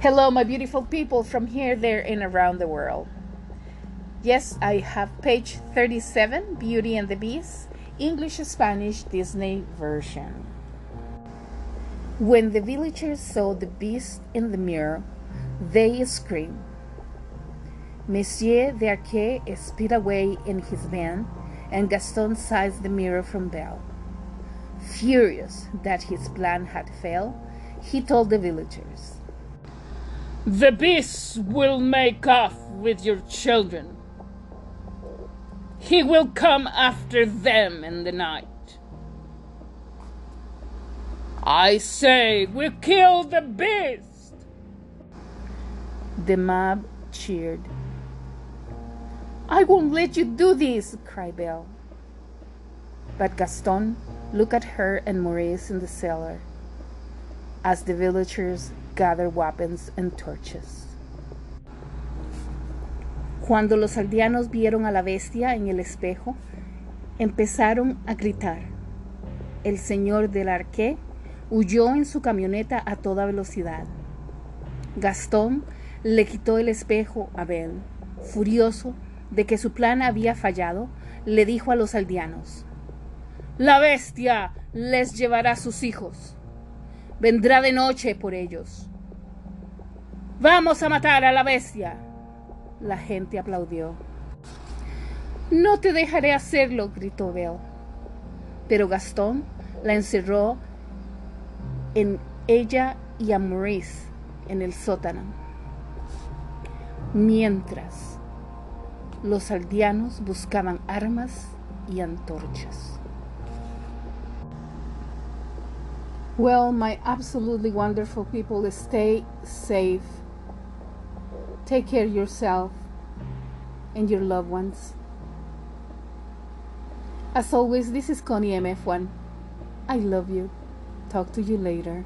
Hello, my beautiful people from here, there, and around the world. Yes, I have page 37 Beauty and the Beast, English Spanish Disney version. When the villagers saw the beast in the mirror, they screamed. Monsieur d'Arque sped away in his van, and Gaston seized the mirror from Belle. Furious that his plan had failed, he told the villagers. The beast will make off with your children. He will come after them in the night. I say, we kill the beast! The mob cheered. I won't let you do this, cried Belle. But Gaston looked at her and Maurice in the cellar as the villagers gathered weapons and torches. Cuando los aldeanos vieron a la bestia en el espejo, empezaron a gritar. El señor del arqué huyó en su camioneta a toda velocidad. Gastón le quitó el espejo a Belle. Furioso de que su plan había fallado, le dijo a los aldeanos, La bestia les llevará sus hijos. Vendrá de noche por ellos. Vamos a matar a la bestia. La gente aplaudió. No te dejaré hacerlo, gritó Belle. Pero Gastón la encerró en ella y a Maurice en el sótano. Mientras los aldeanos buscaban armas y antorchas. Well, my absolutely wonderful people, stay safe. Take care of yourself and your loved ones. As always, this is Connie MF1. I love you. Talk to you later.